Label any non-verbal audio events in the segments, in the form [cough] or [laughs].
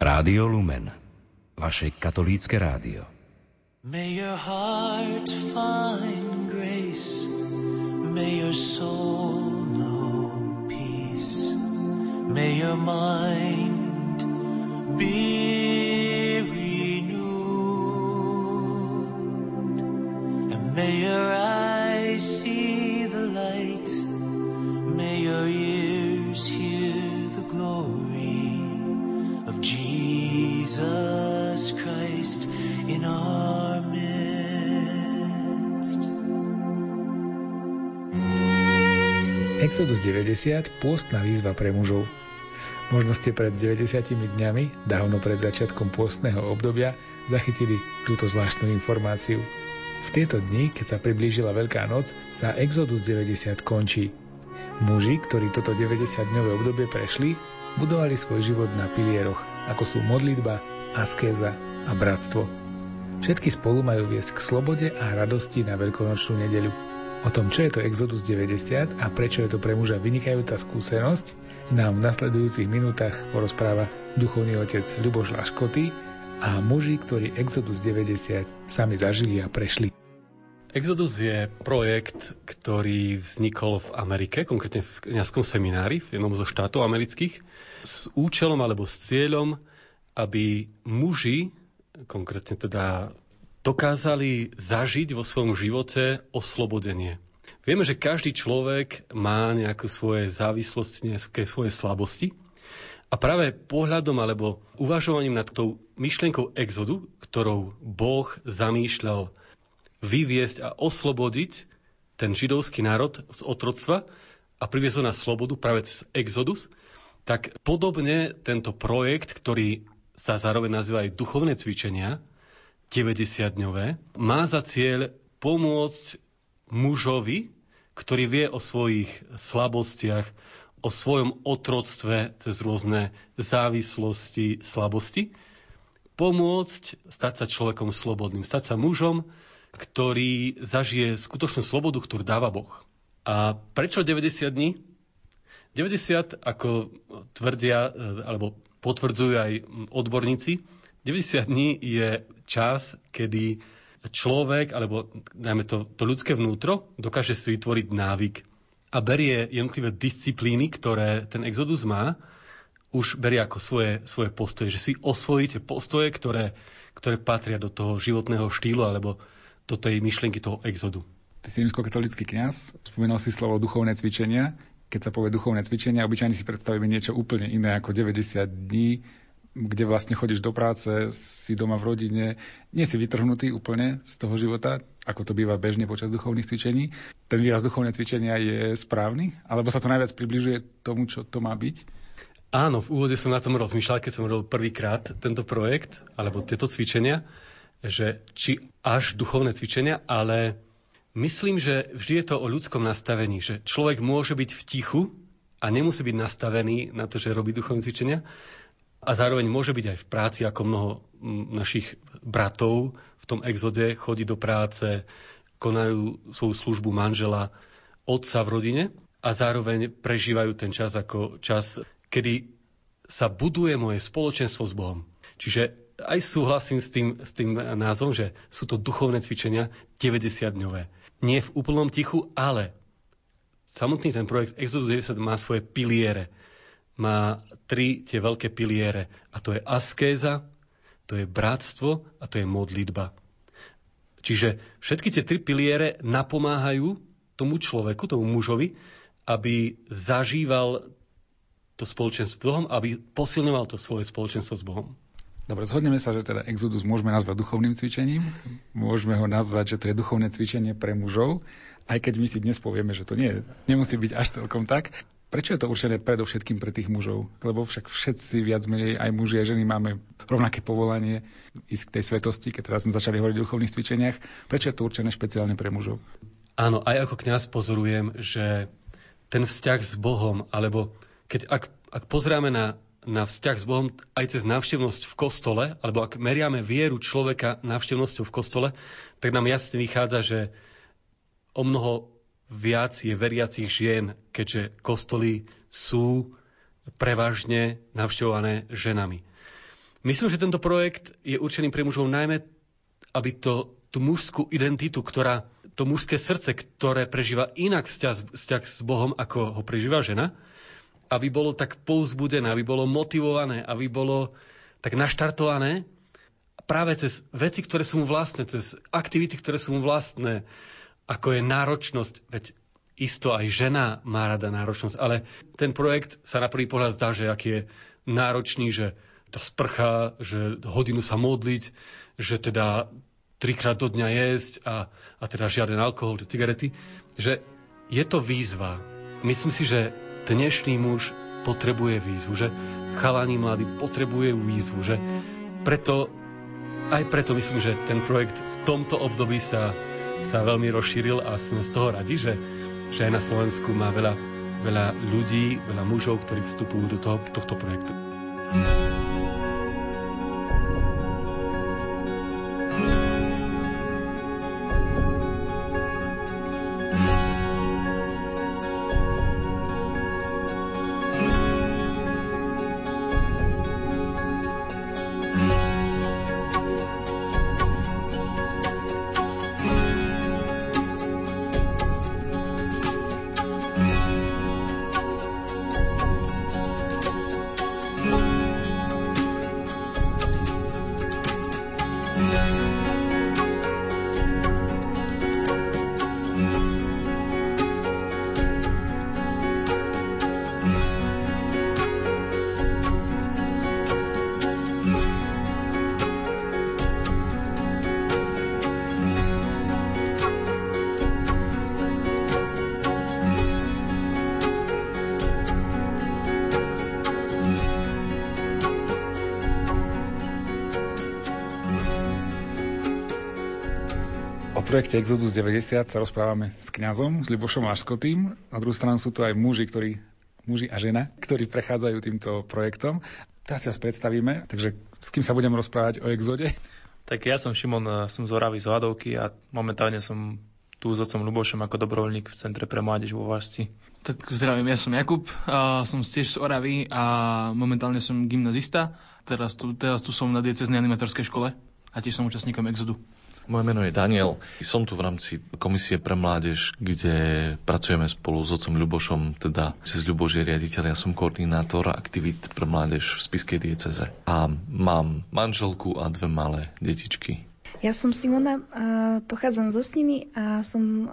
Rádio Lumen, vaše katolícke rádio. May your heart find grace, may your soul know peace, may your mind be Exodus 90, pôstna výzva pre mužov. Možno ste pred 90 dňami, dávno pred začiatkom pôstneho obdobia, zachytili túto zvláštnu informáciu. V tieto dni, keď sa priblížila Veľká noc, sa Exodus 90 končí. Muži, ktorí toto 90-dňové obdobie prešli, budovali svoj život na pilieroch, ako sú modlitba, askéza a bratstvo. Všetky spolu majú viesť k slobode a radosti na veľkonočnú nedeľu. O tom, čo je to Exodus 90 a prečo je to pre muža vynikajúca skúsenosť, nám v nasledujúcich minútach porozpráva duchovný otec Ľuboš Laškoty a muži, ktorí Exodus 90 sami zažili a prešli. Exodus je projekt, ktorý vznikol v Amerike, konkrétne v kniazskom seminári v jednom zo štátov amerických, s účelom alebo s cieľom, aby muži, konkrétne teda dokázali zažiť vo svojom živote oslobodenie. Vieme, že každý človek má nejaké svoje závislosti, nejaké svoje slabosti. A práve pohľadom alebo uvažovaním nad tou myšlienkou exodu, ktorou Boh zamýšľal vyviesť a oslobodiť ten židovský národ z otroctva a priviesť ho na slobodu práve cez exodus, tak podobne tento projekt, ktorý sa zároveň nazýva aj duchovné cvičenia, 90-dňové, má za cieľ pomôcť mužovi, ktorý vie o svojich slabostiach, o svojom otroctve cez rôzne závislosti, slabosti, pomôcť stať sa človekom slobodným, stať sa mužom, ktorý zažije skutočnú slobodu, ktorú dáva Boh. A prečo 90 dní? 90, ako tvrdia, alebo potvrdzujú aj odborníci, 90 dní je čas, kedy človek, alebo dajme to, to ľudské vnútro, dokáže si vytvoriť návyk a berie jednotlivé disciplíny, ktoré ten exodus má, už berie ako svoje, svoje postoje, že si osvojíte postoje, ktoré, ktoré patria do toho životného štýlu alebo do tej myšlienky toho exodu. Ty si rímskokatolický kňaz, spomínal si slovo duchovné cvičenia. Keď sa povie duchovné cvičenia, obyčajne si predstavíme niečo úplne iné ako 90 dní kde vlastne chodíš do práce, si doma v rodine, nie si vytrhnutý úplne z toho života, ako to býva bežne počas duchovných cvičení. Ten výraz duchovné cvičenia je správny? Alebo sa to najviac približuje tomu, čo to má byť? Áno, v úvode som na tom rozmýšľal, keď som robil prvýkrát tento projekt, alebo tieto cvičenia, že či až duchovné cvičenia, ale myslím, že vždy je to o ľudskom nastavení, že človek môže byť v tichu a nemusí byť nastavený na to, že robí duchovné cvičenia, a zároveň môže byť aj v práci, ako mnoho našich bratov v tom exode chodí do práce, konajú svoju službu manžela, otca v rodine a zároveň prežívajú ten čas ako čas, kedy sa buduje moje spoločenstvo s Bohom. Čiže aj súhlasím s tým, s tým názvom, že sú to duchovné cvičenia 90-dňové. Nie v úplnom tichu, ale samotný ten projekt Exodus 90 má svoje piliere má tri tie veľké piliere. A to je askéza, to je bratstvo a to je modlitba. Čiže všetky tie tri piliere napomáhajú tomu človeku, tomu mužovi, aby zažíval to spoločenstvo s Bohom, aby posilňoval to svoje spoločenstvo s Bohom. Dobre, zhodneme sa, že teda Exodus môžeme nazvať duchovným cvičením. Môžeme ho nazvať, že to je duchovné cvičenie pre mužov, aj keď my si dnes povieme, že to nie, nemusí byť až celkom tak. Prečo je to určené predovšetkým pre tých mužov? Lebo však všetci viac menej, aj muži, aj ženy máme rovnaké povolanie ísť k tej svetosti, keď teraz sme začali hovoriť o duchovných cvičeniach. Prečo je to určené špeciálne pre mužov? Áno, aj ako kňaz pozorujem, že ten vzťah s Bohom, alebo keď ak, ak pozrieme na, na vzťah s Bohom aj cez návštevnosť v kostole, alebo ak meriame vieru človeka návštevnosťou v kostole, tak nám jasne vychádza, že o mnoho viac je veriacich žien, keďže kostoly sú prevažne navštevované ženami. myslím, že tento projekt je určený pre mužov najmä, aby to, tú mužskú identitu, ktorá, to mužské srdce, ktoré prežíva inak vzťah, vzťah s Bohom, ako ho prežíva žena, aby bolo tak povzbudené, aby bolo motivované, aby bolo tak naštartované práve cez veci, ktoré sú mu vlastné, cez aktivity, ktoré sú mu vlastné, ako je náročnosť, veď isto aj žena má rada náročnosť, ale ten projekt sa na prvý pohľad zdá, že aký je náročný, že tá sprcha, že hodinu sa modliť, že teda trikrát do dňa jesť a, a teda žiaden alkohol, cigarety, že je to výzva. Myslím si, že dnešný muž potrebuje výzvu, že chalani mladí potrebuje výzvu, že preto, aj preto myslím, že ten projekt v tomto období sa, sa veľmi rozšíril a sme z toho radi, že, že aj na Slovensku má veľa, veľa ľudí, veľa mužov, ktorí vstupujú do toho, tohto projektu. Projekte Exodus 90 sa rozprávame s kňazom, s Libošom Laškotým. Na druhú stranu sú tu aj muži, ktorí, muži a žena, ktorí prechádzajú týmto projektom. Teraz si vás predstavíme, takže s kým sa budem rozprávať o Exode? Tak ja som Šimon, eh, som z Oravy z Hladovky a momentálne som tu s otcom Lubošom ako dobrovoľník v Centre pre mládež vo Vážci. Tak zdravím, ja som Jakub, a som tiež z Oravy a momentálne som gymnazista. Teraz tu, teraz tu som na dieceznej animatorskej škole a tiež som účastníkom Exodu. Moje meno je Daniel. Som tu v rámci Komisie pre mládež, kde pracujeme spolu s otcom Ľubošom, teda cez Ľuboš je riaditeľ, ja som koordinátor aktivít pre mládež v Spiskej dieceze. A mám manželku a dve malé detičky. Ja som Simona, a pochádzam zo Sniny a som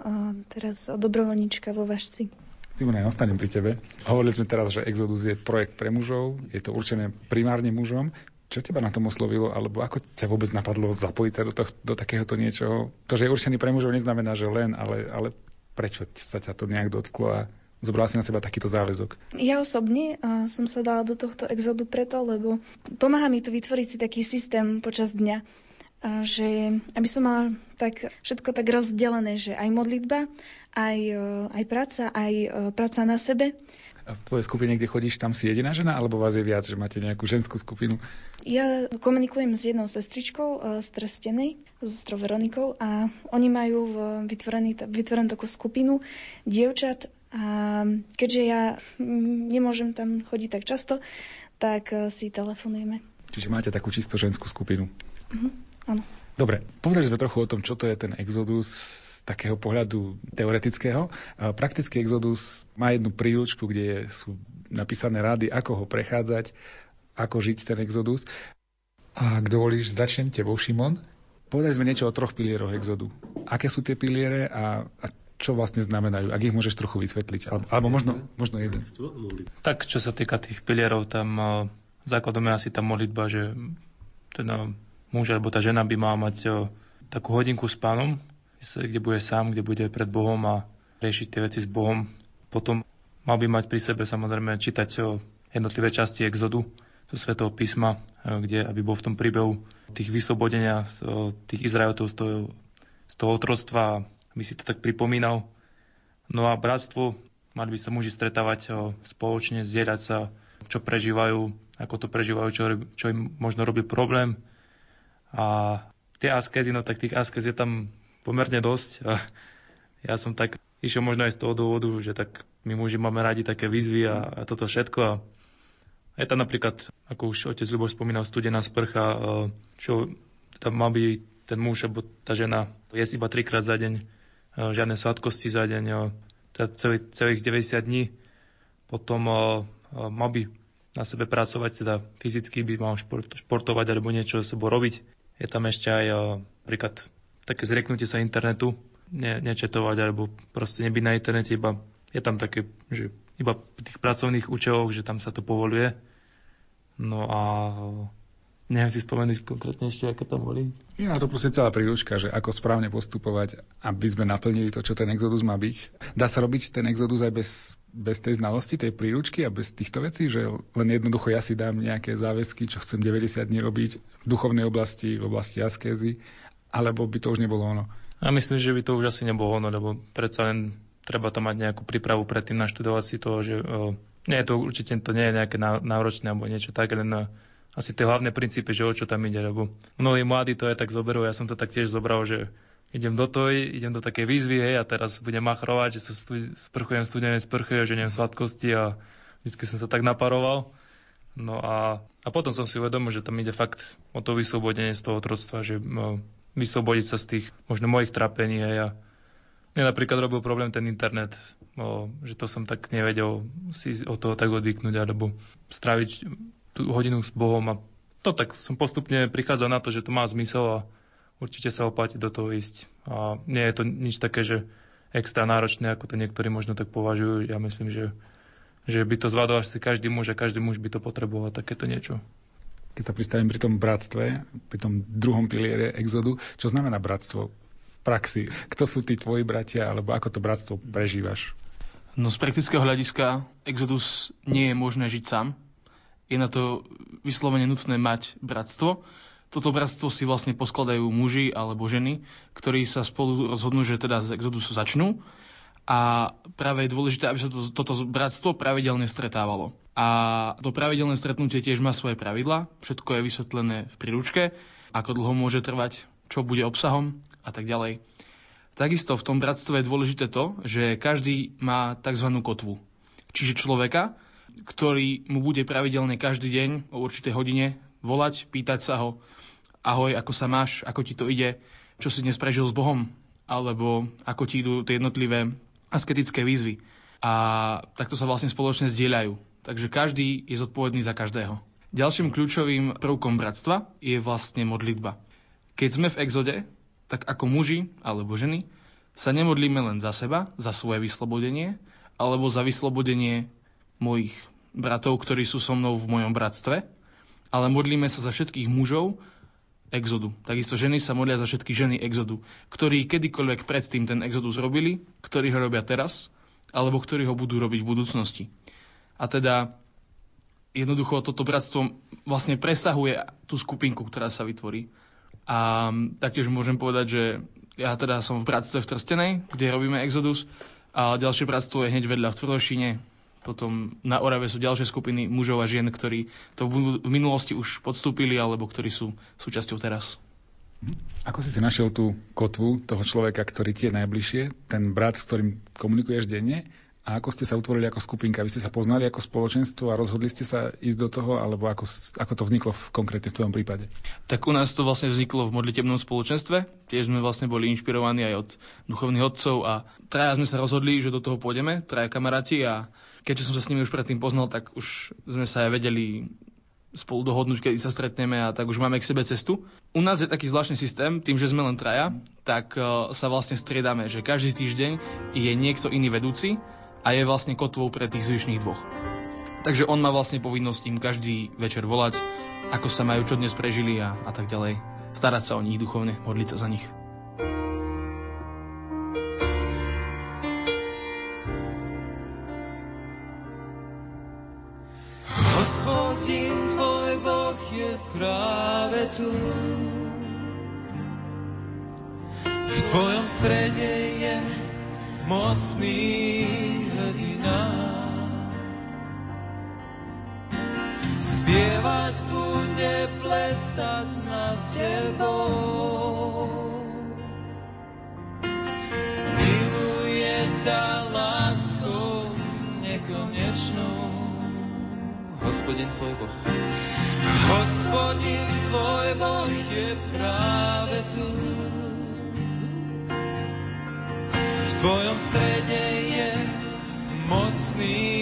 teraz dobrovoľníčka vo Vašci. Simona, ja ostanem pri tebe. Hovorili sme teraz, že Exodus je projekt pre mužov, je to určené primárne mužom. Čo teba na tom oslovilo, alebo ako ťa vôbec napadlo zapojiť sa do, toho, do takéhoto niečoho? To, že je určený pre mužov, neznamená, že len, ale, ale prečo sa ťa to nejak dotklo a zobrala si na seba takýto záväzok? Ja osobne uh, som sa dala do tohto exodu preto, lebo pomáha mi tu vytvoriť si taký systém počas dňa, uh, že aby som mala tak, všetko tak rozdelené, že aj modlitba, aj, uh, aj práca, aj uh, práca na sebe v tvojej skupine, kde chodíš, tam si jediná žena, alebo vás je viac, že máte nejakú ženskú skupinu? Ja komunikujem s jednou sestričkou e, z Trstenej, s sestrou Veronikou a oni majú vytvorený, vytvorenú takú skupinu dievčat a keďže ja nemôžem tam chodiť tak často, tak e, si telefonujeme. Čiže máte takú čisto ženskú skupinu? Uh-huh, áno. Dobre, povedali sme trochu o tom, čo to je ten exodus, takého pohľadu teoretického. Praktický exodus má jednu príručku, kde sú napísané rady, ako ho prechádzať, ako žiť ten exodus. A ak dovolíš, začnem tebou, Šimon. Povedali sme niečo o troch pilieroch exodu. Aké sú tie piliere a, a čo vlastne znamenajú, ak ich môžeš trochu vysvetliť, alebo, alebo možno, možno jeden. Tak, čo sa týka tých pilierov, tam uh, základom je asi tá modlitba, že teda muž alebo tá žena by mala mať uh, takú hodinku s pánom, kde bude sám, kde bude pred Bohom a riešiť tie veci s Bohom. Potom mal by mať pri sebe samozrejme čítať jednotlivé časti exodu zo Svetého písma, kde aby bol v tom príbehu tých vyslobodenia tých Izraeltov z toho, z toho otroctva, aby si to tak pripomínal. No a bratstvo, mali by sa muži stretávať spoločne, zdieľať sa, čo prežívajú, ako to prežívajú, čo, čo im možno robí problém. A tie askezy, no tak tých askez je tam pomerne dosť. A ja som tak išiel možno aj z toho dôvodu, že tak my muži máme radi také výzvy a, a toto všetko. A, Je tam napríklad, ako už otec Ľuboš spomínal, studená sprcha, čo tam má byť ten muž alebo tá žena jesť iba trikrát za deň, žiadne sladkosti za deň, teda celý, celých 90 dní. Potom mal by na sebe pracovať, teda fyzicky by mal šport, športovať alebo niečo s robiť. Je tam ešte aj napríklad také zrieknutie sa internetu, ne, nečetovať alebo proste nebyť na internete, iba je tam také, že iba v tých pracovných účeloch, že tam sa to povoluje. No a neviem si spomenúť konkrétne ešte, aké tam boli. Je na to proste celá príručka, že ako správne postupovať, aby sme naplnili to, čo ten exodus má byť. Dá sa robiť ten exodus aj bez, bez tej znalosti, tej príručky a bez týchto vecí, že len jednoducho ja si dám nejaké záväzky, čo chcem 90 dní robiť v duchovnej oblasti, v oblasti askézy, alebo by to už nebolo ono. Ja myslím, že by to už asi nebolo ono, lebo predsa len treba to mať nejakú prípravu predtým naštudovať si to, že o, nie je to určite to nie je nejaké náročné alebo niečo tak, len o, asi tie hlavné princípy, že o čo tam ide, lebo mnohí mladí to aj tak zoberú, ja som to tak tiež zobral, že idem do toho, idem do takej výzvy, hej, a teraz budem machrovať, že sa sprchujem studené sprchy, že neviem sladkosti a vždy som sa tak naparoval. No a, a potom som si uvedomil, že tam ide fakt o to vyslobodenie z toho otroctva, že no, vyslobodiť sa z tých možno mojich trápení hej, a mne napríklad robil problém ten internet, o, že to som tak nevedel si od toho tak odvyknúť alebo stráviť tú hodinu s Bohom a to tak som postupne prichádzal na to, že to má zmysel a určite sa oplatí do toho ísť. A nie je to nič také, že extra náročné, ako to niektorí možno tak považujú. Ja myslím, že, že by to zvládol asi každý muž a každý muž by to potreboval takéto niečo. Keď sa pristavím pri tom bratstve, pri tom druhom piliere exodu, čo znamená bratstvo? praxi? Kto sú tí tvoji bratia, alebo ako to bratstvo prežívaš? No z praktického hľadiska Exodus nie je možné žiť sám. Je na to vyslovene nutné mať bratstvo. Toto bratstvo si vlastne poskladajú muži alebo ženy, ktorí sa spolu rozhodnú, že teda z Exodusu začnú. A práve je dôležité, aby sa to, toto bratstvo pravidelne stretávalo. A to pravidelné stretnutie tiež má svoje pravidla. Všetko je vysvetlené v príručke, ako dlho môže trvať, čo bude obsahom a tak ďalej. Takisto v tom bratstve je dôležité to, že každý má tzv. kotvu. Čiže človeka, ktorý mu bude pravidelne každý deň o určitej hodine volať, pýtať sa ho, ahoj, ako sa máš, ako ti to ide, čo si dnes prežil s Bohom, alebo ako ti idú tie jednotlivé asketické výzvy. A takto sa vlastne spoločne zdieľajú. Takže každý je zodpovedný za každého. Ďalším kľúčovým prvkom bratstva je vlastne modlitba. Keď sme v exode, tak ako muži alebo ženy sa nemodlíme len za seba, za svoje vyslobodenie, alebo za vyslobodenie mojich bratov, ktorí sú so mnou v mojom bratstve, ale modlíme sa za všetkých mužov exodu. Takisto ženy sa modlia za všetky ženy exodu, ktorí kedykoľvek predtým ten exodus robili, ktorí ho robia teraz, alebo ktorí ho budú robiť v budúcnosti. A teda jednoducho toto bratstvo vlastne presahuje tú skupinku, ktorá sa vytvorí. A taktiež môžem povedať, že ja teda som v bratstve v Trstenej, kde robíme Exodus a ďalšie bratstvo je hneď vedľa v Tvrdošine. Potom na Orave sú ďalšie skupiny mužov a žien, ktorí to v minulosti už podstúpili alebo ktorí sú súčasťou teraz. Ako si si našiel tú kotvu toho človeka, ktorý ti je najbližšie, ten brat, s ktorým komunikuješ denne a ako ste sa utvorili ako skupinka? Vy ste sa poznali ako spoločenstvo a rozhodli ste sa ísť do toho, alebo ako, ako to vzniklo v, konkrétne v tvojom prípade? Tak u nás to vlastne vzniklo v modlitebnom spoločenstve. Tiež sme vlastne boli inšpirovaní aj od duchovných odcov a traja sme sa rozhodli, že do toho pôjdeme, traja kamaráti a keďže som sa s nimi už predtým poznal, tak už sme sa aj vedeli spolu dohodnúť, kedy sa stretneme a tak už máme k sebe cestu. U nás je taký zvláštny systém, tým, že sme len traja, tak uh, sa vlastne striedame, že každý týždeň je niekto iný vedúci a je vlastne kotvou pre tých zvyšných dvoch. Takže on má vlastne povinnosť im každý večer volať, ako sa majú, čo dnes prežili a, a tak ďalej. Starať sa o nich duchovne, modliť sa za nich. Hospodin tvoj Boh je práve tu. V tvojom strede je mocný hrdina. Spievať bude, plesať nad tebou. Miluje ťa láskou Hospodin tvoj Boh. Hospodin tvoj Boh je práve tu. V tvojom strede je mocný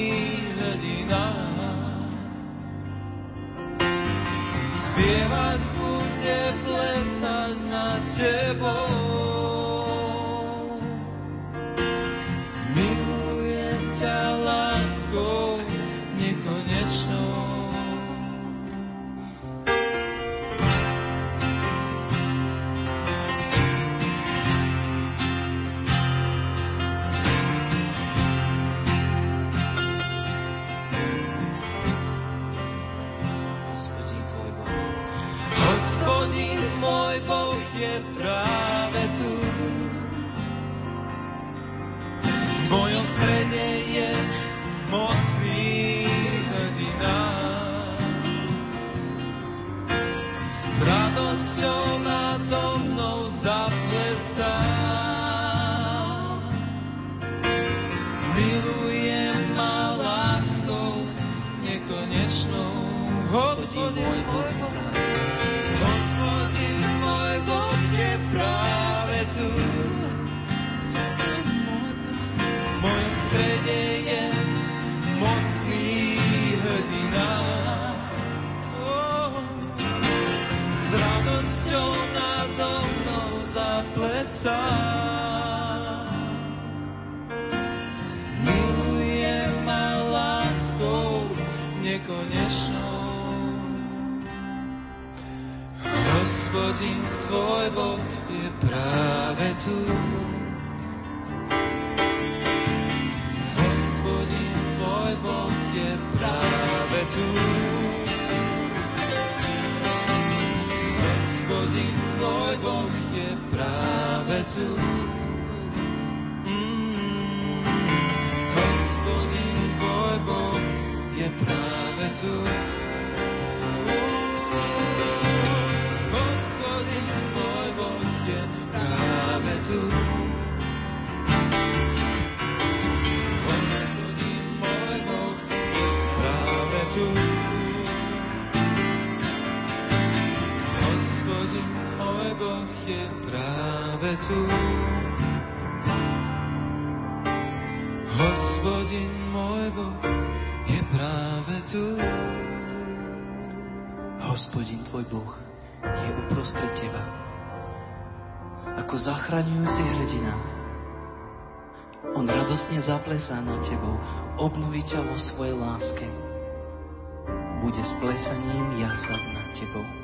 Hospodin tvoj Boh je práve tu. tu. Hospodin tvoj Boh je práve tu. Mm. Hospodin tvoj Boh je práve tu. Boh je práve tu. Hospodin môj Boh je práve tu. Hospodin tvoj Boh je uprostred teba. Ako zachraňujúci hrdina. On radosne zaplesá nad tebou, obnoví ťa vo svojej láske bude s plesaním jasať nad tebou.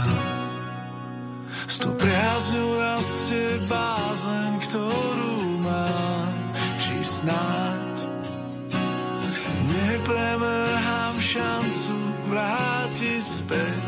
ešte bázen, ktorú mám, či snáď nepremrhám šancu vrátiť späť.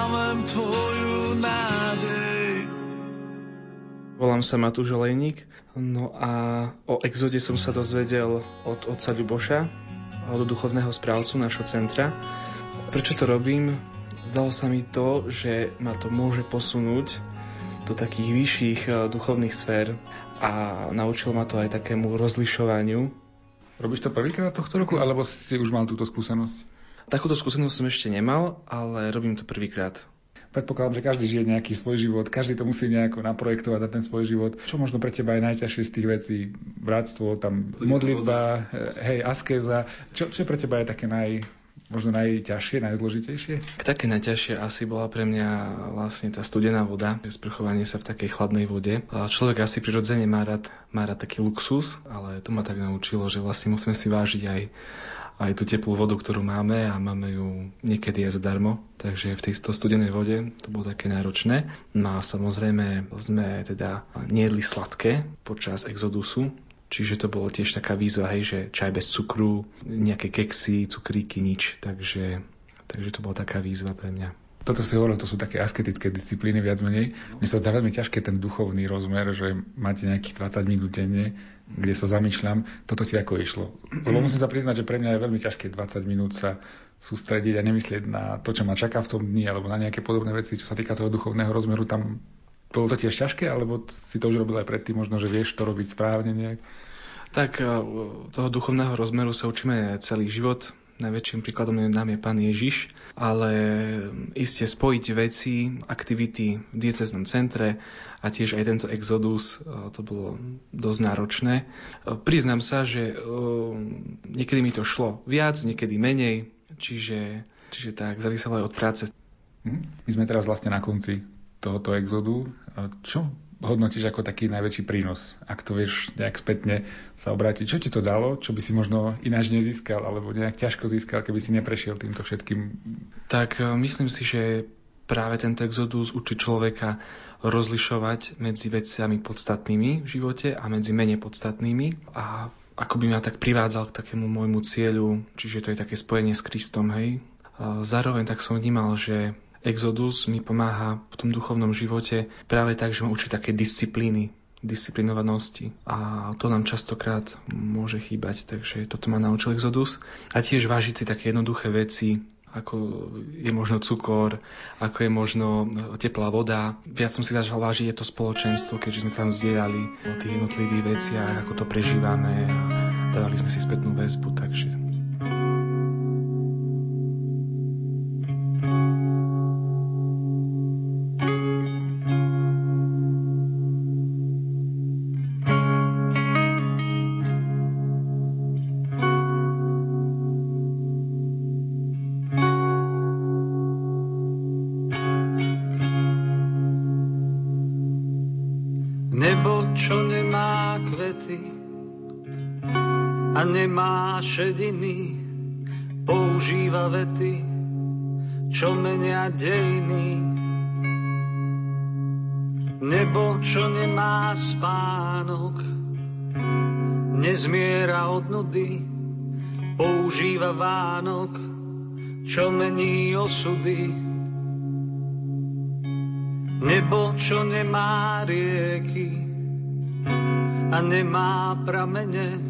Sklamem tvoju nádej Volám sa Matúš Olejník, no a o exode som sa dozvedel od otca Ľuboša, od duchovného správcu našho centra. Prečo to robím? Zdalo sa mi to, že ma to môže posunúť do takých vyšších eh, duchovných sfér a naučil ma to aj takému rozlišovaniu. Robíš to prvýkrát tohto roku, alebo si už mal túto skúsenosť? Takúto skúsenosť som ešte nemal, ale robím to prvýkrát. Predpokladám, že každý žije nejaký svoj život, každý to musí nejako naprojektovať na ten svoj život. Čo možno pre teba je najťažšie z tých vecí? Bratstvo, tam modlitba, hej, askéza. Čo, čo pre teba je také naj, možno najťažšie, najzložitejšie? Také najťažšie asi bola pre mňa vlastne tá studená voda, sprchovanie sa v takej chladnej vode. A človek asi prirodzene má rád, má rád taký luxus, ale to ma tak naučilo, že vlastne musíme si vážiť aj aj tú teplú vodu, ktorú máme a máme ju niekedy aj zadarmo. Takže v tej studenej vode to bolo také náročné. No a samozrejme sme teda nejedli sladké počas exodusu, Čiže to bolo tiež taká výzva, hej, že čaj bez cukru, nejaké keksy, cukríky, nič. Takže, takže to bola taká výzva pre mňa. Toto si hovoril, to sú také asketické disciplíny viac menej. Mne sa zdá veľmi ťažké ten duchovný rozmer, že máte nejakých 20 minút denne, kde sa zamýšľam, toto ti ako išlo. Lebo musím sa priznať, že pre mňa je veľmi ťažké 20 minút sa sústrediť a nemyslieť na to, čo ma čaká v tom dni, alebo na nejaké podobné veci, čo sa týka toho duchovného rozmeru. Tam bolo to tiež ťažké, alebo si to už robil aj predtým, možno, že vieš to robiť správne nejak? Tak e, toho duchovného rozmeru sa učíme celý život. Najväčším príkladom nám je Pán Ježiš, ale iste spojiť veci, aktivity v dieceznom centre a tiež aj tento exodus, e, to bolo dosť náročné. E, priznám sa, že e, niekedy mi to šlo viac, niekedy menej, čiže, čiže tak, záviselo aj od práce. Hm? My sme teraz vlastne na konci tohoto exodu. Čo hodnotíš ako taký najväčší prínos, ak to vieš nejak spätne sa obrátiť? Čo ti to dalo, čo by si možno ináč nezískal, alebo nejak ťažko získal, keby si neprešiel týmto všetkým? Tak myslím si, že práve tento exodus učí človeka rozlišovať medzi veciami podstatnými v živote a medzi menej podstatnými a ako by ma tak privádzal k takému môjmu cieľu, čiže to je také spojenie s Kristom, hej. A zároveň tak som vnímal, že Exodus mi pomáha v tom duchovnom živote práve tak, že ma učí také disciplíny, disciplinovanosti a to nám častokrát môže chýbať, takže toto ma naučil Exodus a tiež vážiť si také jednoduché veci, ako je možno cukor, ako je možno teplá voda. Viac som si začal vážiť je to spoločenstvo, keďže sme sa tam zdieľali o tých jednotlivých veciach, ako to prežívame a dávali sme si spätnú väzbu, takže šediny používa vety, čo menia dejiny. Nebo, čo nemá spánok, nezmiera od nudy, používa Vánok, čo mení osudy. Nebo, čo nemá rieky a nemá pramene,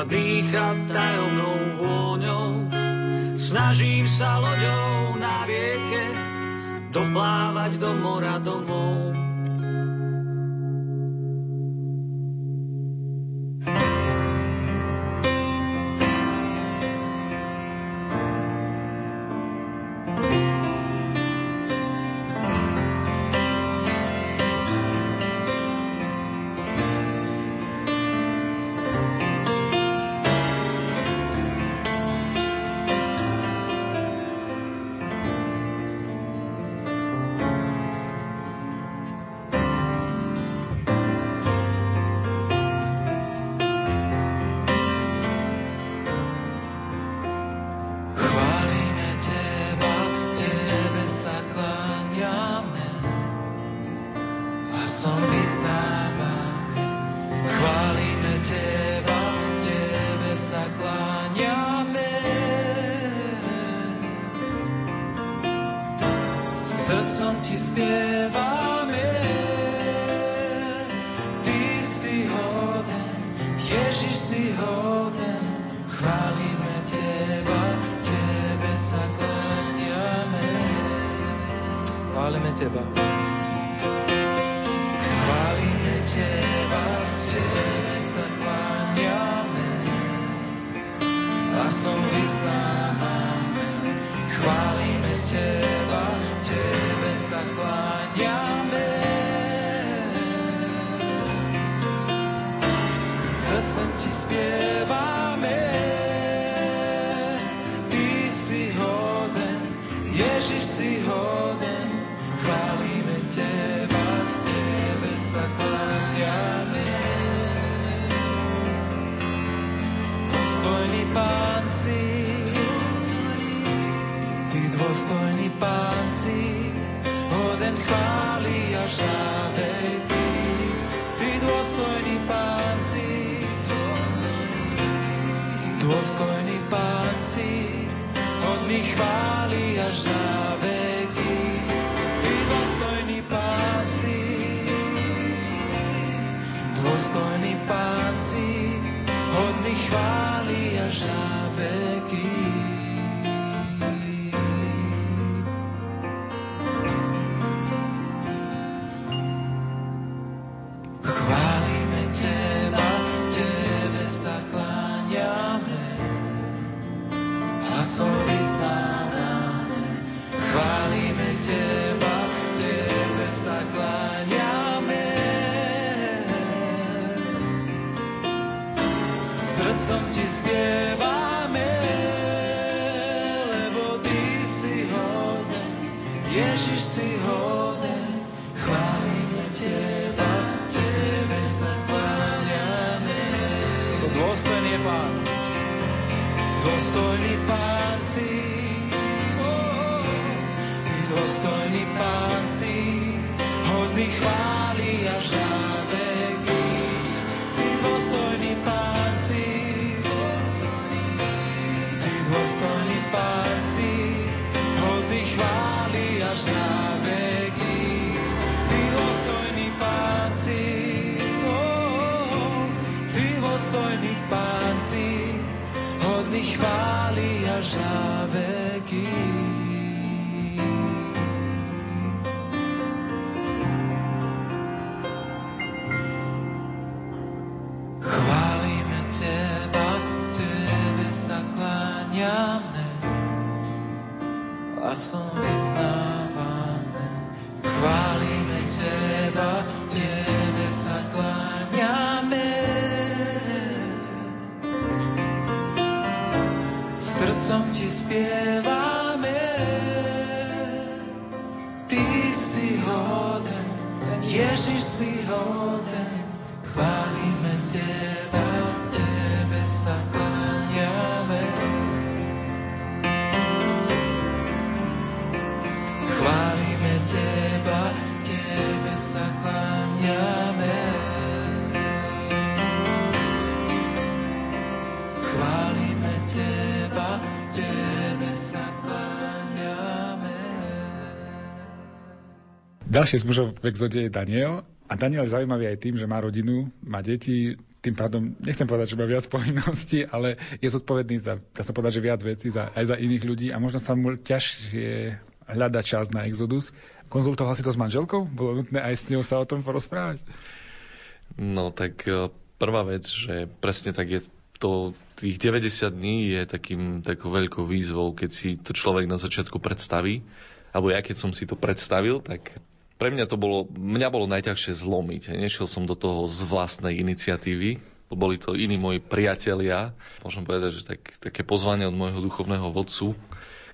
A dýcha tajomnou vôňou. Snažím sa loďou na rieke doplávať do mora domov. pán si, ty dôstojný pán si, hoden chváli až na veky. Ty dôstojný pán si, dôstojný pán si, hodný chváli až na veky. Ty dôstojný pán si, dôstojný pán si, od nich chváli až na veky. Chválime Teba, Tebe sa kláňame, hlasom vyznávame, chválime Teba. dôstojný pán si, oh, ty dôstojný pán si, hodný chváli až na veky. Ty dôstojný pán si, ty dôstojný pán si, hodný chváli až na veky. Ty dôstojný pán si, oh, ty dôstojný pán si, chváli až na veky. Ďalší z mužov v exode je Daniel. A Daniel je zaujímavý aj tým, že má rodinu, má deti, tým pádom, nechcem povedať, že má viac povinností, ale je zodpovedný za, dá sa povedať, že viac vecí, za, aj za iných ľudí a možno sa mu ťažšie hľada čas na Exodus. Konzultoval si to s manželkou? Bolo nutné aj s ňou sa o tom porozprávať? No tak e, prvá vec, že presne tak je to, tých 90 dní je takým, takou veľkou výzvou, keď si to človek na začiatku predstaví, alebo ja keď som si to predstavil, tak pre mňa to bolo, mňa bolo najťažšie zlomiť. Nešiel som do toho z vlastnej iniciatívy, boli to iní moji priatelia, môžem povedať, že tak, také pozvanie od môjho duchovného vodcu,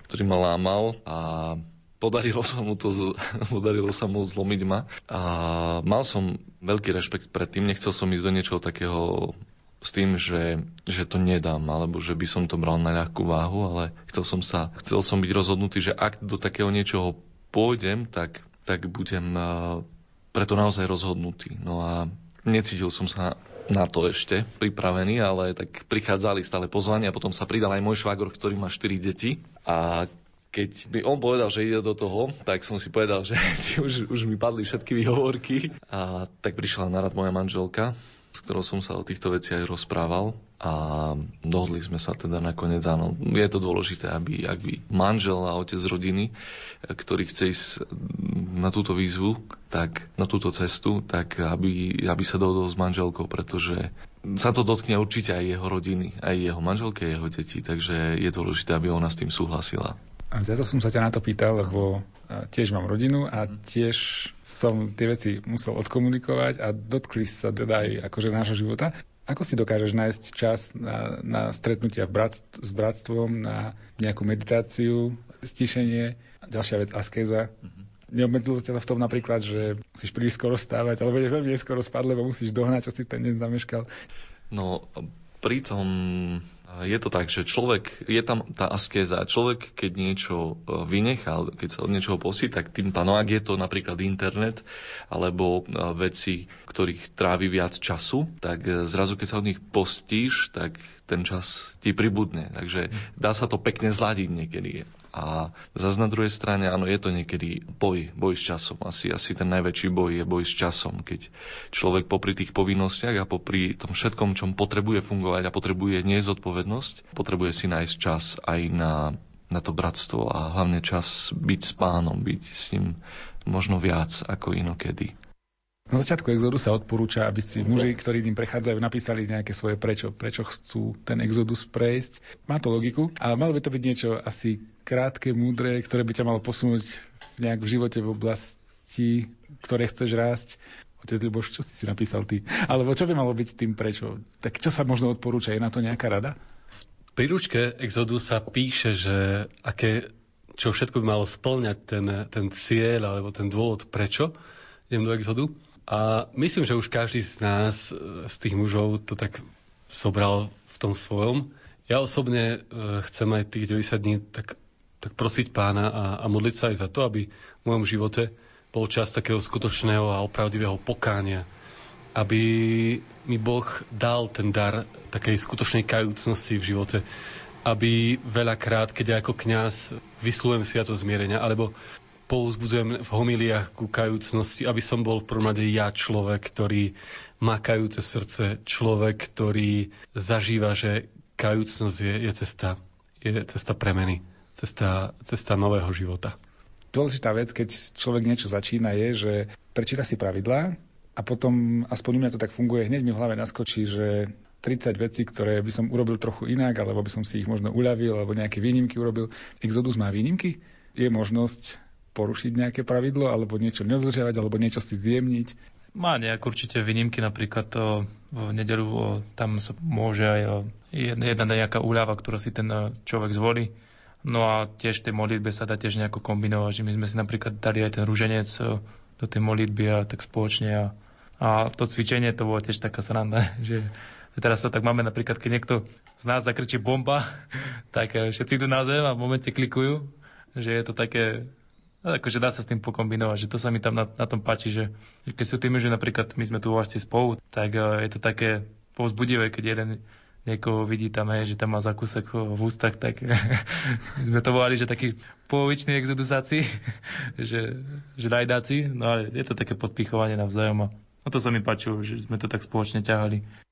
ktorý ma lámal a podarilo sa mu to, [laughs] podarilo sa mu zlomiť ma. A mal som veľký rešpekt pred tým, nechcel som ísť do niečoho takého s tým, že, že to nedám, alebo že by som to bral na ľahkú váhu, ale chcel som sa, chcel som byť rozhodnutý, že ak do takého niečoho pôjdem, tak, tak budem preto naozaj rozhodnutý. No a necítil som sa na to ešte pripravený, ale tak prichádzali stále pozvania, potom sa pridal aj môj švagor, ktorý má 4 deti. A keď mi on povedal, že ide do toho, tak som si povedal, že [laughs] už, už mi padli všetky výhovorky a tak prišla na moja manželka s ktorou som sa o týchto veciach rozprával a dohodli sme sa teda nakoniec, áno, je to dôležité, aby, ak by manžel a otec rodiny, ktorý chce ísť na túto výzvu, tak na túto cestu, tak aby, aby sa dohodol s manželkou, pretože sa to dotkne určite aj jeho rodiny, aj jeho manželke, jeho deti, takže je dôležité, aby ona s tým súhlasila. A za to som sa ťa na to pýtal, lebo tiež mám rodinu a tiež som tie veci musel odkomunikovať a dotkli sa teda aj akože nášho života. Ako si dokážeš nájsť čas na, na stretnutia v brat, s bratstvom, na nejakú meditáciu, stišenie? Ďalšia vec, askéza. Mm-hmm. Neobmedzilo ťa to v tom napríklad, že musíš príliš skoro stávať, alebo budeš veľmi neskoro spať, lebo musíš dohnať, čo si ten deň zameškal? No, pritom je to tak, že človek, je tam tá askéza. Človek, keď niečo e, vynechal, keď sa od niečoho posí, tak tým pádom, ak je to napríklad internet alebo e, veci, ktorých trávi viac času, tak e, zrazu, keď sa od nich postíš, tak ten čas ti pribudne. Takže dá sa to pekne zladiť niekedy. A zase na druhej strane, áno, je to niekedy boj, boj s časom. Asi, asi ten najväčší boj je boj s časom, keď človek popri tých povinnostiach a popri tom všetkom, čom potrebuje fungovať a potrebuje nezodpovednosť, potrebuje si nájsť čas aj na, na to bratstvo a hlavne čas byť s pánom, byť s ním možno viac ako inokedy. Na začiatku exodu sa odporúča, aby si muži, ktorí tým prechádzajú, napísali nejaké svoje prečo, prečo chcú ten exodus prejsť. Má to logiku, ale malo by to byť niečo asi krátke, múdre, ktoré by ťa malo posunúť nejak v živote v oblasti, ktoré chceš rásť. Otec Ľuboš, čo si napísal ty? Alebo čo by malo byť tým prečo? Tak čo sa možno odporúča? Je na to nejaká rada? V príručke Exodu sa píše, že aké, čo všetko by malo splňať ten, ten cieľ alebo ten dôvod, prečo idem do Exodu. A myslím, že už každý z nás, e, z tých mužov, to tak sobral v tom svojom. Ja osobne e, chcem aj tých 90 dní tak, tak prosiť pána a, a modliť sa aj za to, aby v mojom živote bol čas takého skutočného a opravdivého pokánia. Aby mi Boh dal ten dar takej skutočnej kajúcnosti v živote. Aby veľakrát, keď ja ako kňaz vyslujem sviato zmierenia, alebo pouzbudzujem v homiliách ku kajúcnosti, aby som bol v prvom ja človek, ktorý má kajúce srdce, človek, ktorý zažíva, že kajúcnosť je, je cesta, je cesta premeny, cesta, cesta nového života. Dôležitá vec, keď človek niečo začína, je, že prečíta si pravidlá a potom, aspoň u mňa to tak funguje, hneď mi v hlave naskočí, že 30 vecí, ktoré by som urobil trochu inak, alebo by som si ich možno uľavil, alebo nejaké výnimky urobil. Exodus má výnimky? je možnosť porušiť nejaké pravidlo, alebo niečo nedodržiavať, alebo niečo si zjemniť. Má nejak určite výnimky, napríklad to v nedelu tam sa môže aj jedna, nejaká úľava, ktorú si ten človek zvolí. No a tiež v tej modlitbe sa dá tiež nejako kombinovať, že my sme si napríklad dali aj ten rúženec do tej modlitby a tak spoločne a, a to cvičenie to bolo tiež taká sranda, [laughs] že teraz to tak máme napríklad, keď niekto z nás zakričí bomba, [laughs] tak všetci idú na zem a v momente klikujú, že je to také akože dá sa s tým pokombinovať, že to sa mi tam na, na tom páči, že, keď sú tými, že napríklad my sme tu vážci spolu, tak uh, je to také povzbudivé, keď jeden niekoho vidí tam, hej, že tam má zakúsek v ústach, tak [laughs] sme to volali, že taký polovičný exodusáci, [laughs] že, že lajdáci, no ale je to také podpichovanie navzájom a to sa mi páčilo, že sme to tak spoločne ťahali.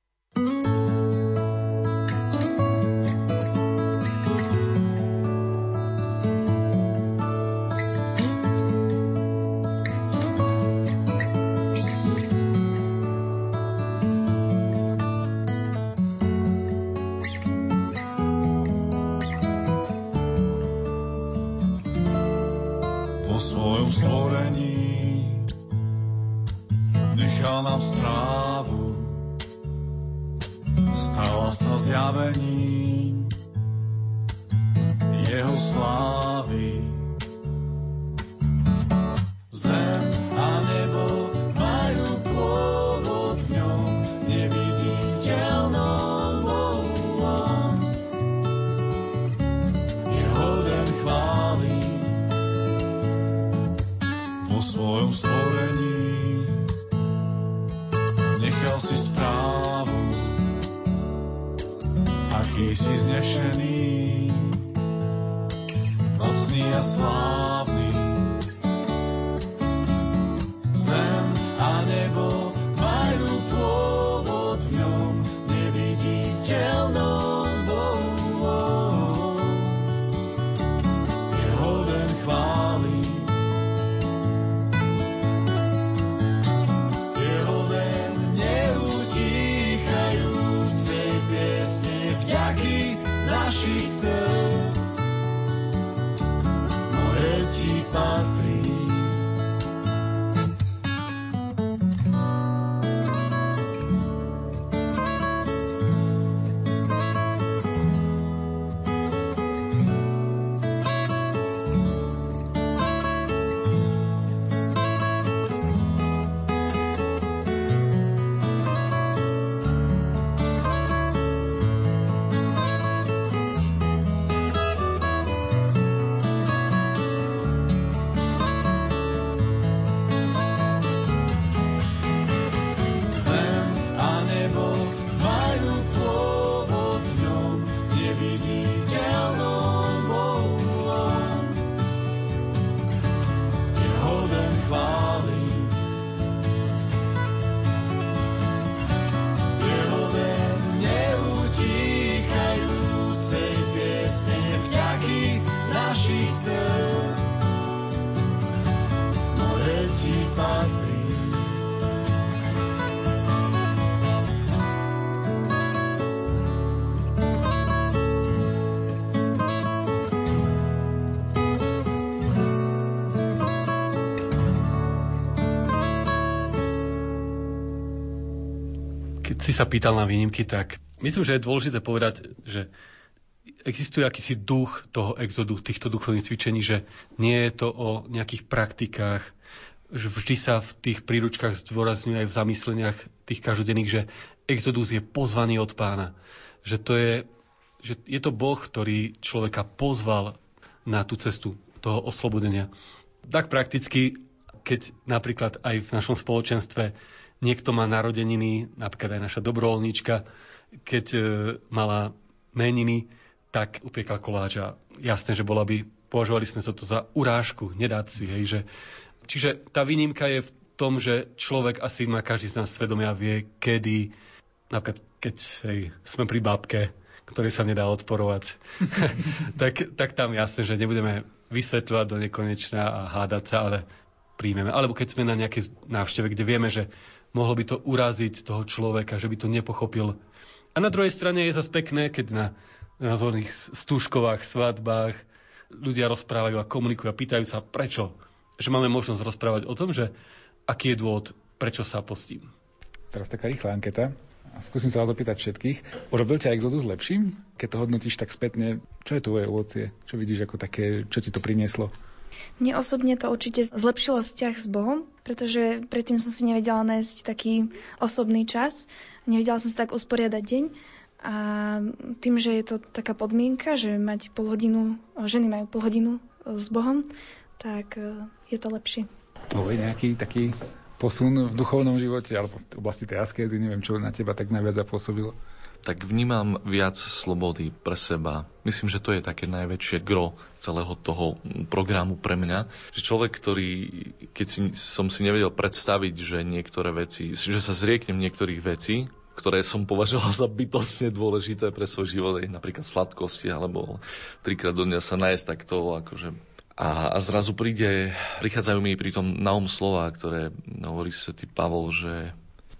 Sa pýtal na výnimky, tak myslím, že je dôležité povedať, že existuje akýsi duch toho exodu, týchto duchovných cvičení, že nie je to o nejakých praktikách, že vždy sa v tých príručkách zdôrazňuje aj v zamysleniach tých každodenných, že exodus je pozvaný od pána. Že to je, že je to Boh, ktorý človeka pozval na tú cestu toho oslobodenia. Tak prakticky, keď napríklad aj v našom spoločenstve niekto má narodeniny, napríklad aj naša dobrovoľníčka, keď e, mala meniny, tak upiekla koláč a jasné, že bola by, považovali sme sa to za urážku, nedáť si, hej, že Čiže tá výnimka je v tom, že človek asi má každý z nás svedomia vie, kedy, napríklad keď hej, sme pri bábke, ktorej sa nedá odporovať, [laughs] tak, tak tam jasné, že nebudeme vysvetľovať do nekonečna a hádať sa, ale príjmeme. Alebo keď sme na nejakej návšteve, kde vieme, že mohlo by to uraziť toho človeka, že by to nepochopil. A na druhej strane je zase pekné, keď na, zvolených stúškovách, svadbách ľudia rozprávajú a komunikujú a pýtajú sa prečo. Že máme možnosť rozprávať o tom, že aký je dôvod, prečo sa postím. Teraz taká rýchla anketa. Skúsim sa vás opýtať všetkých. Urobil ťa Exodus lepším? Keď to hodnotíš tak spätne, čo je tvoje ovocie? Čo vidíš ako také, čo ti to prinieslo? Mne osobne to určite zlepšilo vzťah s Bohom, pretože predtým som si nevedela nájsť taký osobný čas. Nevedela som si tak usporiadať deň. A tým, že je to taká podmienka, že mať pol hodinu, ženy majú pol hodinu s Bohom, tak e, je to lepšie. Tvoj nejaký taký posun v duchovnom živote alebo v oblasti tej askézy, neviem, čo na teba tak najviac zapôsobilo? Tak vnímam viac slobody pre seba. Myslím, že to je také najväčšie gro celého toho programu pre mňa. Že človek, ktorý, keď si, som si nevedel predstaviť, že niektoré veci, že sa zrieknem niektorých vecí, ktoré som považoval za bytostne dôležité pre svoj život, napríklad sladkosti, alebo trikrát do dňa sa nájsť takto, akože a, a zrazu príde, prichádzajú mi pri tom na um slova, ktoré hovorí svätý Pavol, že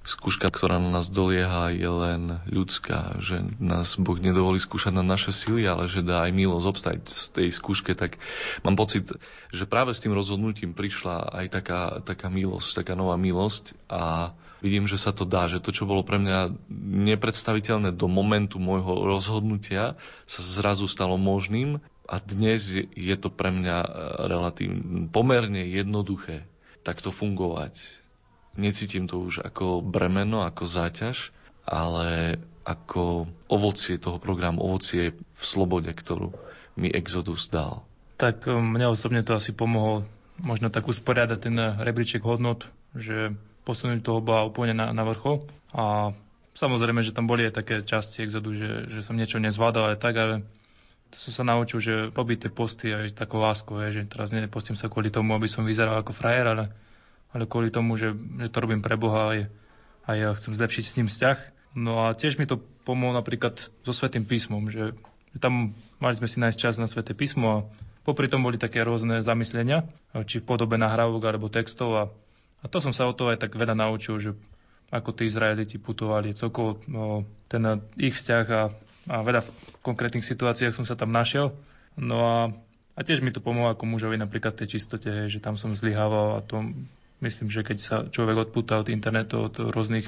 skúška, ktorá na nás dolieha, je len ľudská, že nás Boh nedovolí skúšať na naše sily, ale že dá aj milosť obstať z tej skúške, tak mám pocit, že práve s tým rozhodnutím prišla aj taká, taká milosť, taká nová milosť a vidím, že sa to dá, že to, čo bolo pre mňa nepredstaviteľné do momentu môjho rozhodnutia, sa zrazu stalo možným a dnes je to pre mňa e, relatívne pomerne jednoduché takto fungovať. Necítim to už ako bremeno, ako záťaž, ale ako ovocie toho programu, ovocie v slobode, ktorú mi Exodus dal. Tak e, mňa osobne to asi pomohlo možno tak usporiadať ten rebríček hodnot, že posunúť toho bola úplne na, na vrchol. A samozrejme, že tam boli aj také časti exodu, že, že som niečo nezvládal aj tak, ale som sa naučil, že robiť tie posty aj takou láskou, je, že teraz nepostím sa kvôli tomu, aby som vyzeral ako frajer, ale, ale kvôli tomu, že, že to robím pre Boha aj, a ja chcem zlepšiť s ním vzťah. No a tiež mi to pomohlo napríklad so Svetým písmom, že, že tam mali sme si nájsť čas na Sveté písmo a popri tom boli také rôzne zamyslenia, či v podobe nahrávok alebo textov a, a to som sa o to aj tak veľa naučil, že ako tí Izraeliti putovali, celkovo no, ten ich vzťah a a veľa v konkrétnych situáciách som sa tam našiel. No a, a tiež mi to pomohlo ako mužovi napríklad tej čistote, že tam som zlyhával a to myslím, že keď sa človek odpúta od internetu, od rôznych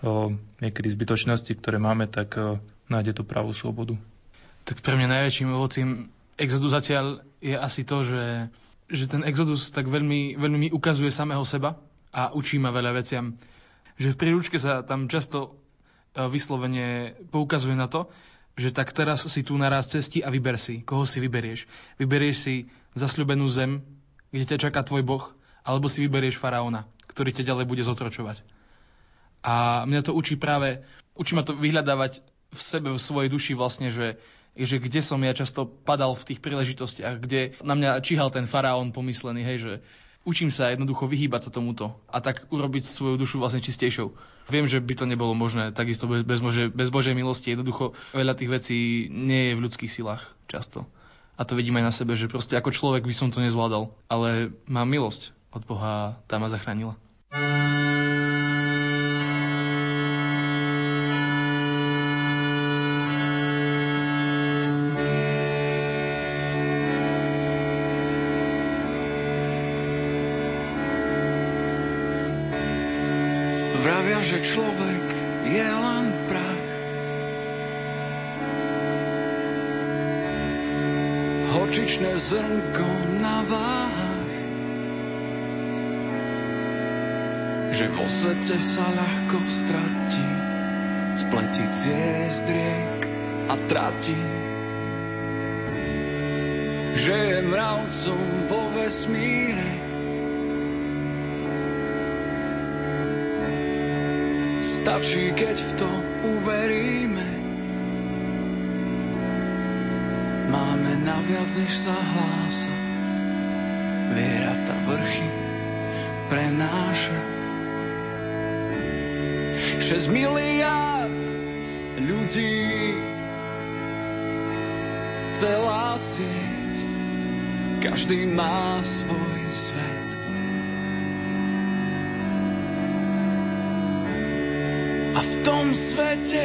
o, niekedy zbytočností, ktoré máme, tak o, nájde tú pravú slobodu. Tak pre mňa najväčším ovocím exodus zatiaľ je asi to, že, že ten exodus tak veľmi, veľmi mi ukazuje samého seba a učí ma veľa veciam. Že v príručke sa tam často vyslovene poukazuje na to, že tak teraz si tu naraz cesti a vyber si, koho si vyberieš. Vyberieš si zasľubenú zem, kde ťa čaká tvoj boh, alebo si vyberieš faraóna, ktorý ťa ďalej bude zotročovať. A mňa to učí práve, učí ma to vyhľadávať v sebe, v svojej duši vlastne, že, že kde som ja často padal v tých príležitostiach, kde na mňa číhal ten faraón pomyslený, hej, že učím sa jednoducho vyhýbať sa tomuto a tak urobiť svoju dušu vlastne čistejšou. Viem, že by to nebolo možné, takisto bez, Bože, bez Božej milosti. Jednoducho veľa tých vecí nie je v ľudských silách často. A to vidím aj na sebe, že proste ako človek by som to nezvládal. Ale mám milosť od Boha tá ma zachránila. že človek je len prach. Horčičné zrnko Že vo svete sa ľahko stratí, spletí ciest riek a trati. Že je mravcom vo vesmíre, Stačí, keď v to uveríme. Máme naviac, než sa hlása. Viera tá vrchy prenáša. 6 miliard ľudí celá sieť každý má svoj svet tom svete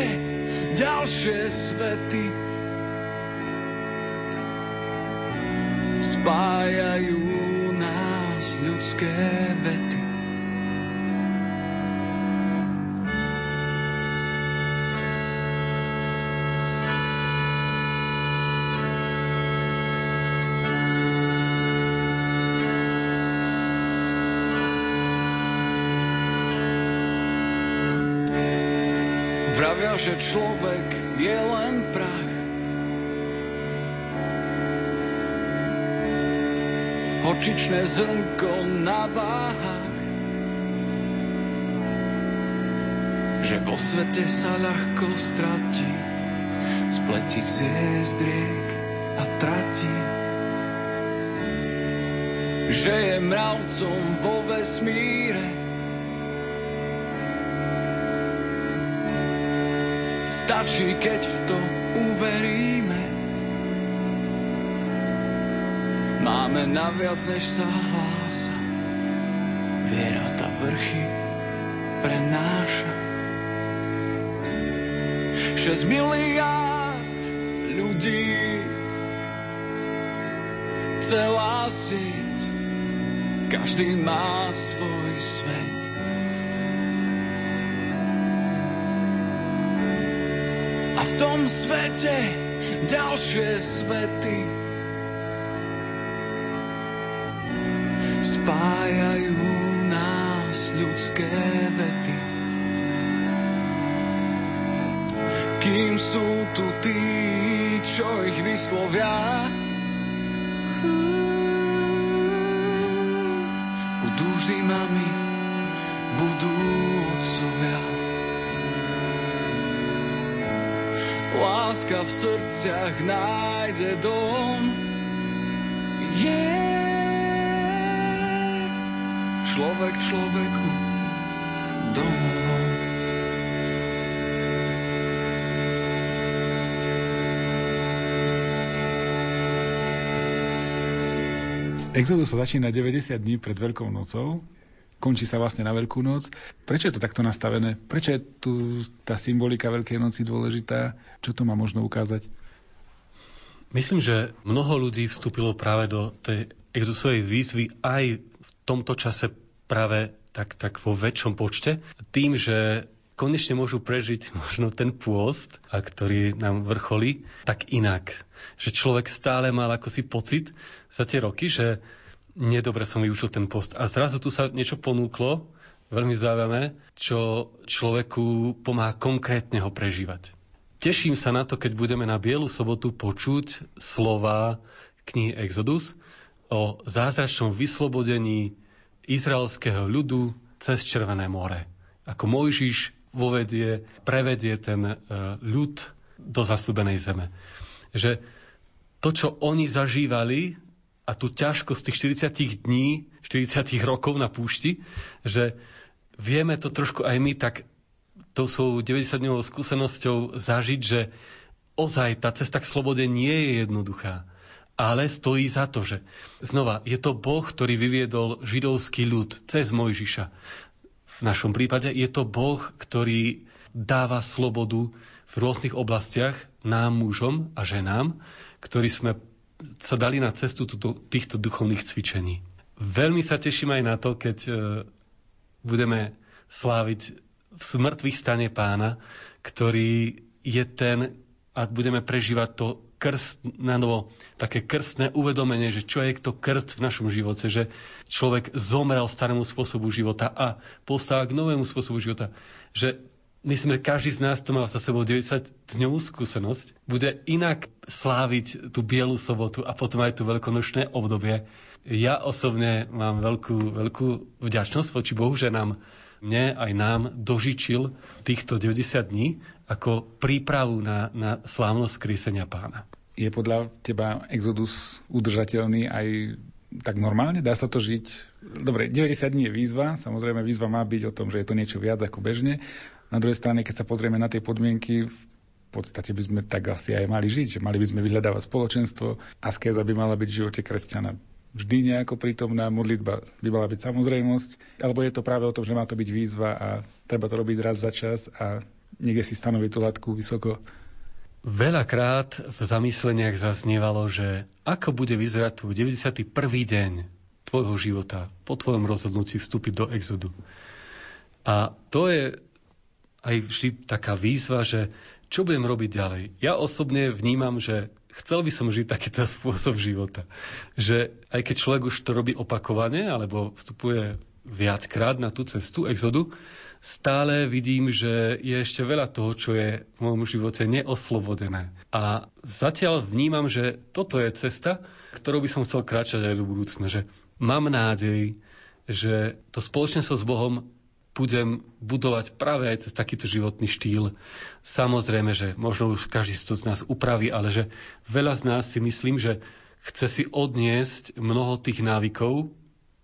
ďalšie svety. spájajú nás ľudské vety. Že človek je len prach. Horčičné zrnko na váhach. Že vo svete sa ľahko stratí, spletiť ciest riek a tratí. Že je mravcom vo vesmíre, Stačí, keď v to uveríme. Máme naviac, než sa hlása. Viera tá vrchy prenáša. 6 miliárd ľudí celá sieť každý má svoj svet tom svete ďalšie svety spájajú nás ľudské vety. Kým sú tu tí, čo ich vyslovia, budú zimami, budú Láska v srdciach nájde dom. Je človek človeku domovom. Exodus sa začína 90 dní pred Veľkou nocou, končí sa vlastne na Veľkú noc. Prečo je to takto nastavené? Prečo je tu tá symbolika Veľkej noci dôležitá? Čo to má možno ukázať? Myslím, že mnoho ľudí vstúpilo práve do tej exodusovej výzvy aj v tomto čase práve tak, tak vo väčšom počte. Tým, že konečne môžu prežiť [laughs] možno ten pôst, a ktorý nám vrcholí, tak inak. Že človek stále mal ako si pocit za tie roky, že nedobre som vyučil ten post. A zrazu tu sa niečo ponúklo, veľmi zaujímavé, čo človeku pomáha konkrétne ho prežívať. Teším sa na to, keď budeme na Bielu sobotu počuť slova knihy Exodus o zázračnom vyslobodení izraelského ľudu cez Červené more. Ako Mojžiš vovedie, prevedie ten ľud do zastúbenej zeme. Že to, čo oni zažívali a tú ťažkosť tých 40 dní, 40 rokov na púšti, že vieme to trošku aj my tak tou svojou 90-dňovou skúsenosťou zažiť, že ozaj tá cesta k slobode nie je jednoduchá, ale stojí za to, že znova je to Boh, ktorý vyviedol židovský ľud cez Mojžiša. V našom prípade je to Boh, ktorý dáva slobodu v rôznych oblastiach nám, mužom a ženám, ktorí sme sa dali na cestu túto, týchto duchovných cvičení. Veľmi sa teším aj na to, keď e, budeme sláviť v smrtvých stane pána, ktorý je ten a budeme prežívať to krst na novo, také krstné uvedomenie, že čo je to krst v našom živote, že človek zomrel starému spôsobu života a postáva k novému spôsobu života. Že myslím, že každý z nás, to má za sebou 90 dňovú skúsenosť, bude inak sláviť tú bielu sobotu a potom aj tú veľkonočné obdobie. Ja osobne mám veľkú, veľkú vďačnosť voči Bohu, že nám mne aj nám dožičil týchto 90 dní ako prípravu na, na slávnosť krísenia pána. Je podľa teba exodus udržateľný aj tak normálne? Dá sa to žiť? Dobre, 90 dní je výzva, samozrejme výzva má byť o tom, že je to niečo viac ako bežne, na druhej strane, keď sa pozrieme na tie podmienky, v podstate by sme tak asi aj mali žiť, že mali by sme vyhľadávať spoločenstvo, askéza by mala byť v živote kresťana vždy nejako prítomná, modlitba by mala byť samozrejmosť, alebo je to práve o tom, že má to byť výzva a treba to robiť raz za čas a niekde si stanoviť tú latku vysoko. Veľakrát v zamysleniach zaznievalo, že ako bude vyzerať tu 91. deň tvojho života po tvojom rozhodnutí vstúpiť do exodu. A to je aj vždy taká výzva, že čo budem robiť ďalej. Ja osobne vnímam, že chcel by som žiť takýto [laughs] spôsob života. Že aj keď človek už to robí opakovane, alebo vstupuje viackrát na tú cestu exodu, stále vidím, že je ešte veľa toho, čo je v môjom živote neoslobodené. A zatiaľ vnímam, že toto je cesta, ktorou by som chcel kráčať aj do budúcna. Že mám nádej, že to spoločenstvo s Bohom budem budovať práve aj cez takýto životný štýl. Samozrejme, že možno už každý z nás upraví, ale že veľa z nás si myslím, že chce si odniesť mnoho tých návykov,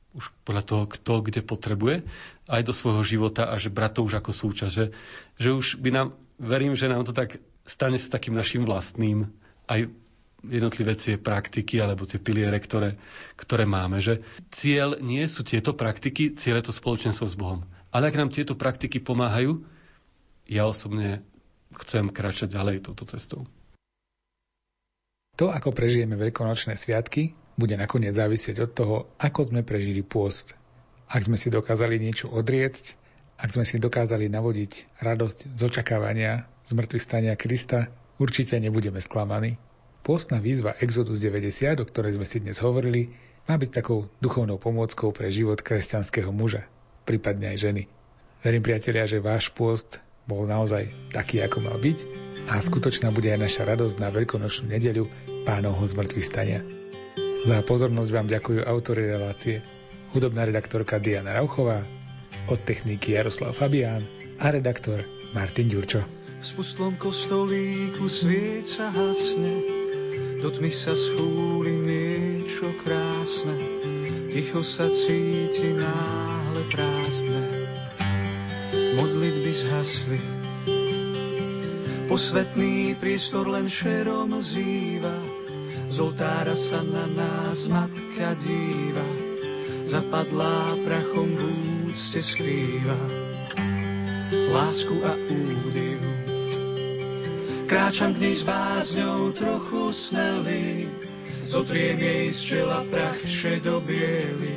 už podľa toho, kto kde potrebuje, aj do svojho života a že brať to už ako súčasť. Že, že už by nám, verím, že nám to tak stane sa takým našim vlastným aj jednotlivé tie praktiky alebo tie piliere, ktoré, ktoré máme. Že cieľ nie sú tieto praktiky, cieľ je to spoločenstvo s Bohom. Ale ak nám tieto praktiky pomáhajú, ja osobne chcem kráčať ďalej touto cestou. To, ako prežijeme veľkonočné sviatky, bude nakoniec závisieť od toho, ako sme prežili pôst. Ak sme si dokázali niečo odriecť, ak sme si dokázali navodiť radosť z očakávania zmrtvých stania Krista, určite nebudeme sklamaní. Pôstna výzva Exodus 90, o ktorej sme si dnes hovorili, má byť takou duchovnou pomôckou pre život kresťanského muža, prípadne aj ženy. Verím, priatelia, že váš pôst bol naozaj taký, ako mal byť a skutočná bude aj naša radosť na veľkonočnú nedeľu pánovho zmrtvých stania. Za pozornosť vám ďakujú autory relácie, hudobná redaktorka Diana Rauchová, od techniky Jaroslav Fabián a redaktor Martin Ďurčo. V spustlom kostolíku svieca hasne, do tmy sa schúli niečo krásne, ticho sa cíti náhle prázdne. Modlitby zhasli, posvetný priestor len šerom zýva, z oltára sa na nás matka díva, zapadlá prachom v úcte skrýva. Lásku a údiv. Kráčam k nej s bázňou trochu smelý, zotriem jej z čela prach šedobiely,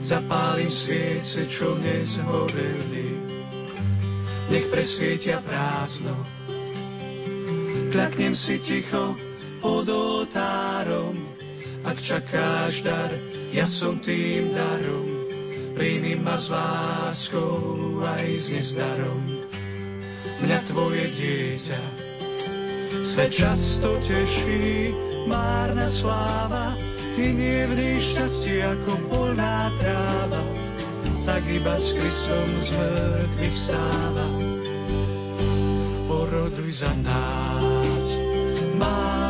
zapálim sviece, čo nezhoreli. Nech presvietia prázdno, kľaknem si ticho, pod oltárom. Ak čakáš dar, ja som tým darom. Príjmi ma s láskou aj s nezdarom. Mňa tvoje dieťa svet často teší, márna sláva, nie v šťastie ako polná tráva, tak iba s Kristom z mŕtvych vstáva. Poroduj za nás, má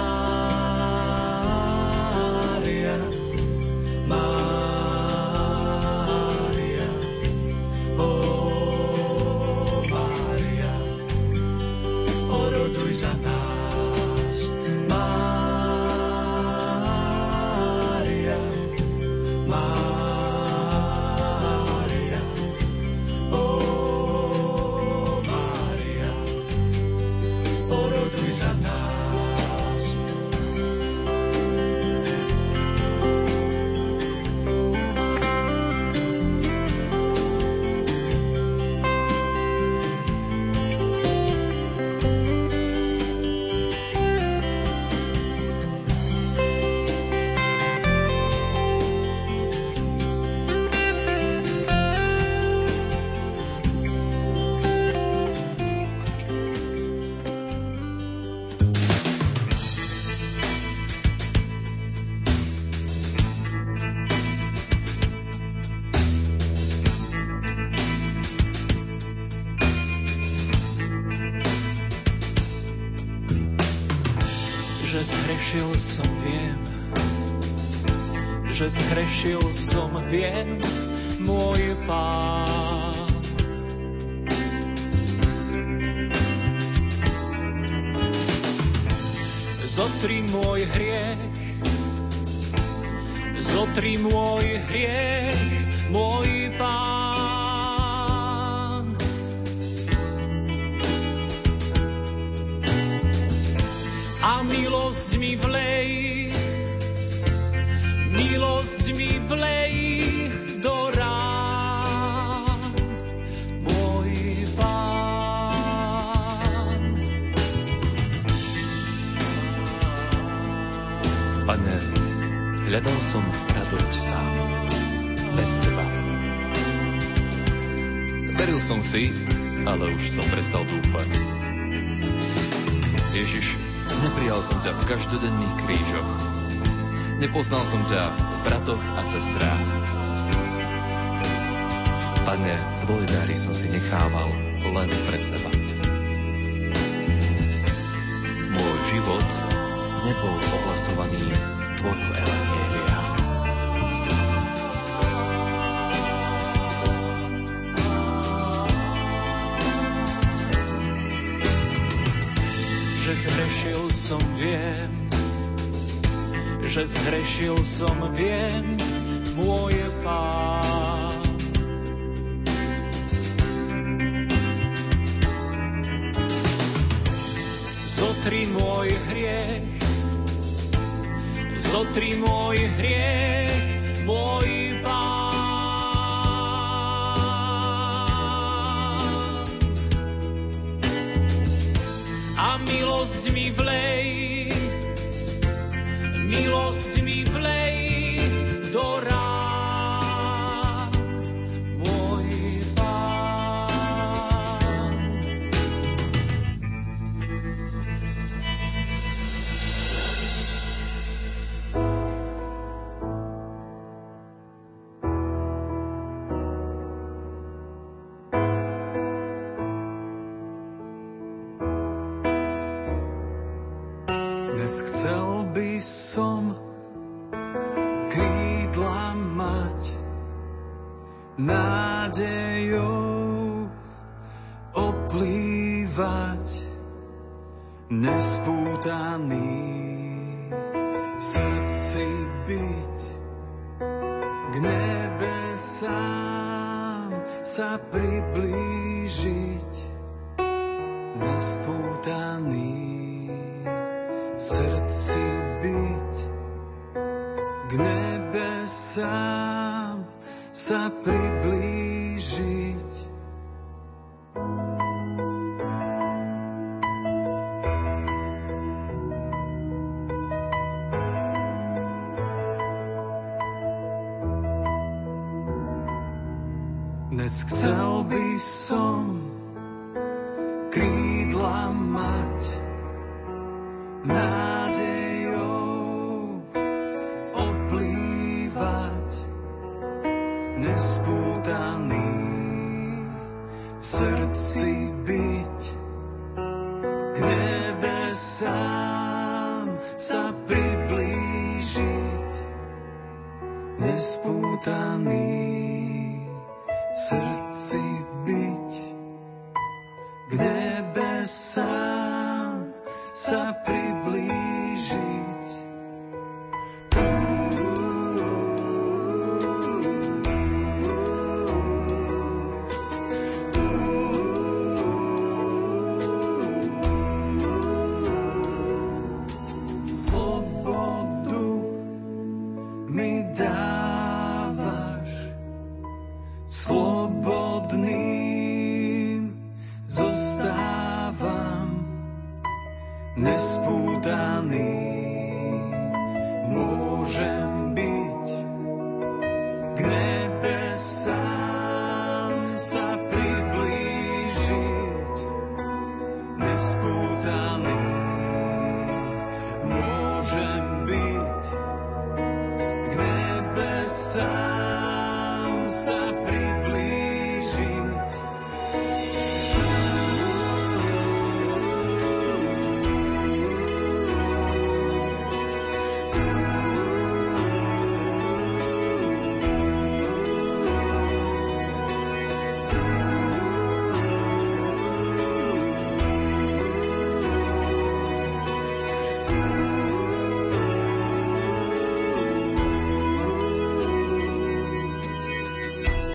zhrešil som, viem, že zhrešil som, viem, môj pán. Zotri môj hriech, zotri môj hriech, môj pán. milosť mi vlej, milosť mi vlej do rán. Pane, hľadal som radosť sám, bez Teba. Veril som si, ale už som prestal dúfať. Ježiš, neprijal som ťa v každodenných krížoch. Nepoznal som ťa v bratoch a sestrách. Pane, tvoje dary som si nechával len pre seba. Môj život nebol ohlasovaný tvojho evanielia. Zhrešil som, viem, že zhrešil som, viem, môj pán. Zotri môj hriech, zotri môj hriech, milosť mi nespútaný nádejou oplývať nespútaný v k nebesám sa priblížiť nespútaný